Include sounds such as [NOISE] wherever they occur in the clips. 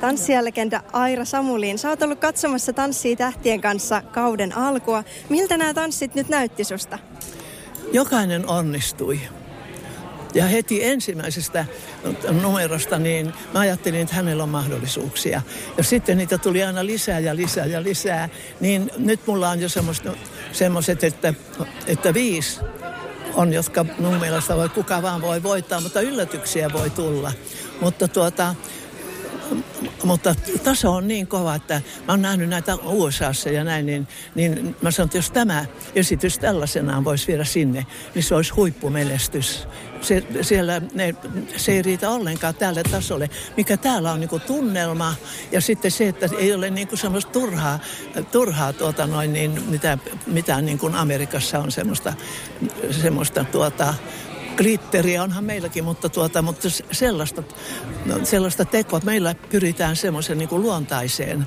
Tanssijalegenda Aira Samuliin, sä oot ollut katsomassa Tanssii tähtien kanssa kauden alkua. Miltä nämä tanssit nyt näytti susta? Jokainen onnistui. Ja heti ensimmäisestä numerosta niin mä ajattelin, että hänellä on mahdollisuuksia. Ja sitten niitä tuli aina lisää ja lisää ja lisää. Niin nyt mulla on jo semmoiset, että, että viisi on, jotka mun mielestä voi, kuka vaan voi voittaa, mutta yllätyksiä voi tulla. Mutta tuota, mutta taso on niin kova, että mä oon nähnyt näitä USAssa ja näin, niin, niin mä sanon, että jos tämä esitys tällaisenaan voisi viedä sinne, niin se olisi huippumenestys. Se, siellä ne, se ei riitä ollenkaan tälle tasolle, mikä täällä on niinku tunnelma ja sitten se, että ei ole niinku semmoista turhaa, turhaa tuota noin, niin, mitä, mitä niin Amerikassa on semmoista, semmoista tuota, glitteriä onhan meilläkin, mutta, tuota, mutta sellaista, no, sellaista tekoa, meillä pyritään semmoisen niin luontaiseen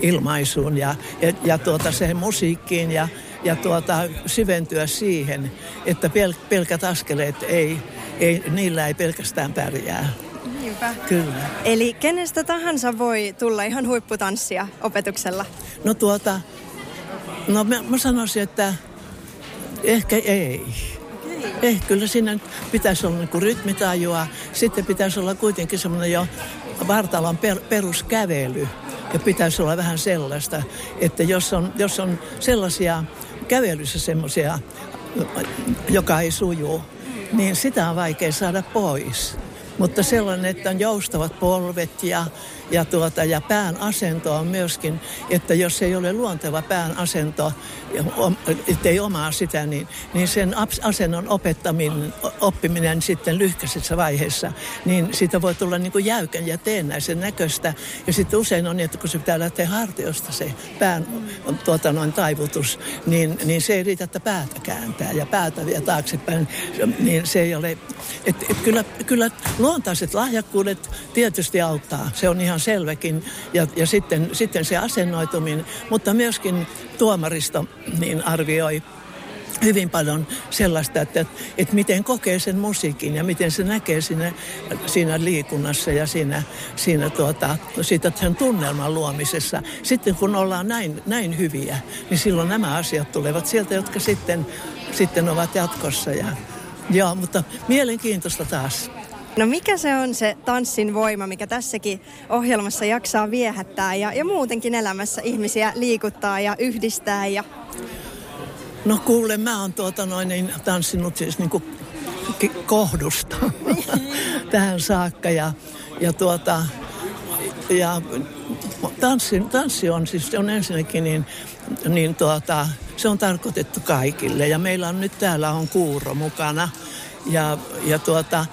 ilmaisuun ja, ja, ja tuota, siihen musiikkiin ja, ja tuota, syventyä siihen, että pel, pelkät askeleet ei, ei, niillä ei pelkästään pärjää. Niinpä. Kyllä. Eli kenestä tahansa voi tulla ihan huipputanssia opetuksella? No tuota, no mä, mä sanoisin, että ehkä ei. Eh, kyllä siinä pitäisi olla niin rytmitajua. Sitten pitäisi olla kuitenkin semmoinen jo vartalon per, peruskävely. Ja pitäisi olla vähän sellaista, että jos on, jos on sellaisia kävelyssä semmoisia, joka ei suju, niin sitä on vaikea saada pois. Mutta sellainen, että on joustavat polvet ja, ja, tuota, ja pään asento on myöskin, että jos ei ole luonteva pään asento, ettei omaa sitä, niin, niin sen asennon opettaminen, oppiminen sitten lyhkäisessä vaiheessa, niin siitä voi tulla niin kuin jäykän ja teennäisen näköistä. Ja sitten usein on niin, että kun se pitää lähteä hartiosta se pään tuota, noin taivutus, niin, niin se ei riitä, että päätä kääntää ja päätä vie taaksepäin, niin se ei ole, että et kyllä, kyllä luontaiset lahjakkuudet tietysti auttaa, se on ihan selväkin. Ja, ja sitten, sitten se asennoituminen, mutta myöskin tuomaristo niin arvioi hyvin paljon sellaista, että, että miten kokee sen musiikin ja miten se näkee siinä, siinä liikunnassa ja siinä, siinä tuota, siitä sen tunnelman luomisessa. Sitten kun ollaan näin, näin hyviä, niin silloin nämä asiat tulevat sieltä, jotka sitten, sitten ovat jatkossa. Ja, joo, mutta mielenkiintoista taas. No mikä se on se tanssin voima, mikä tässäkin ohjelmassa jaksaa viehättää ja, ja muutenkin elämässä ihmisiä liikuttaa ja yhdistää ja... No kuule, mä oon tuota noin niin tanssinut siis niinku kohdusta [LAUGHS] tähän saakka ja, ja tuota, ja tanssi, tanssi on siis, on ensinnäkin niin, niin tuota, se on tarkoitettu kaikille ja meillä on nyt täällä on kuuro mukana ja, ja, tuota,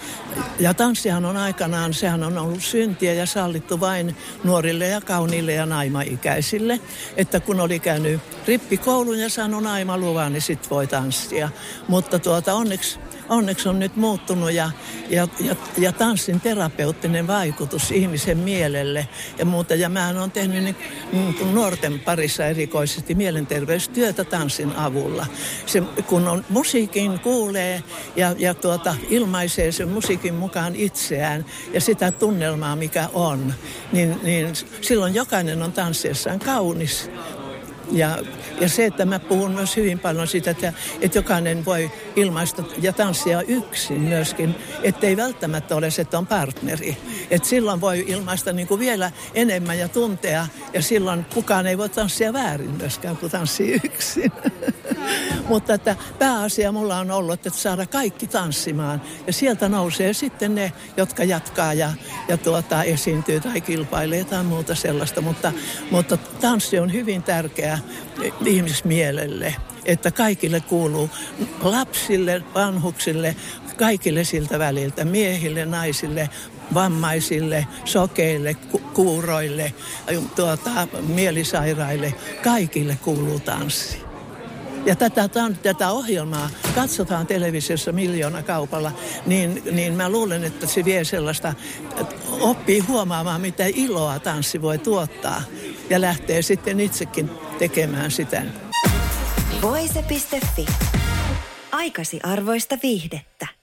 ja tanssihan on aikanaan, sehän on ollut syntiä ja sallittu vain nuorille ja kauniille ja naimaikäisille. Että kun oli käynyt rippikoulun ja saanut naimaluvan, niin sitten voi tanssia. Mutta tuota, onneksi onneksi on nyt muuttunut ja, ja, ja, ja tanssin terapeuttinen vaikutus ihmisen mielelle ja muuta. Ja mä oon tehnyt niin, niin nuorten parissa erikoisesti mielenterveystyötä tanssin avulla. Se, kun on musiikin kuulee ja, ja tuota, ilmaisee sen musiikin mukaan itseään ja sitä tunnelmaa, mikä on, niin, niin silloin jokainen on tanssiessaan kaunis, ja, ja se, että mä puhun myös hyvin paljon siitä, että, että jokainen voi ilmaista ja tanssia yksin myöskin, ettei välttämättä ole se, että on partneri. Että silloin voi ilmaista niin kuin vielä enemmän ja tuntea ja silloin kukaan ei voi tanssia väärin myöskään, kun tanssii yksin. [LAUGHS] [LAUGHS] Mutta että pääasia mulla on ollut, että saada kaikki tanssimaan. Ja sieltä nousee sitten ne, jotka jatkaa ja, ja tuota, esiintyy tai kilpailee tai muuta sellaista. Mutta, mutta tanssi on hyvin tärkeä ihmismielelle, että kaikille kuuluu lapsille, vanhuksille, kaikille siltä väliltä, miehille, naisille, vammaisille, sokeille, ku- kuuroille, tuota, mielisairaille, kaikille kuuluu tanssi. Ja tätä, tätä ohjelmaa katsotaan televisiossa miljoona kaupalla, niin, niin mä luulen, että se vie sellaista, oppii huomaamaan, mitä iloa tanssi voi tuottaa. Ja lähtee sitten itsekin tekemään sitä. Voise.fi. Aikasi arvoista viihdettä.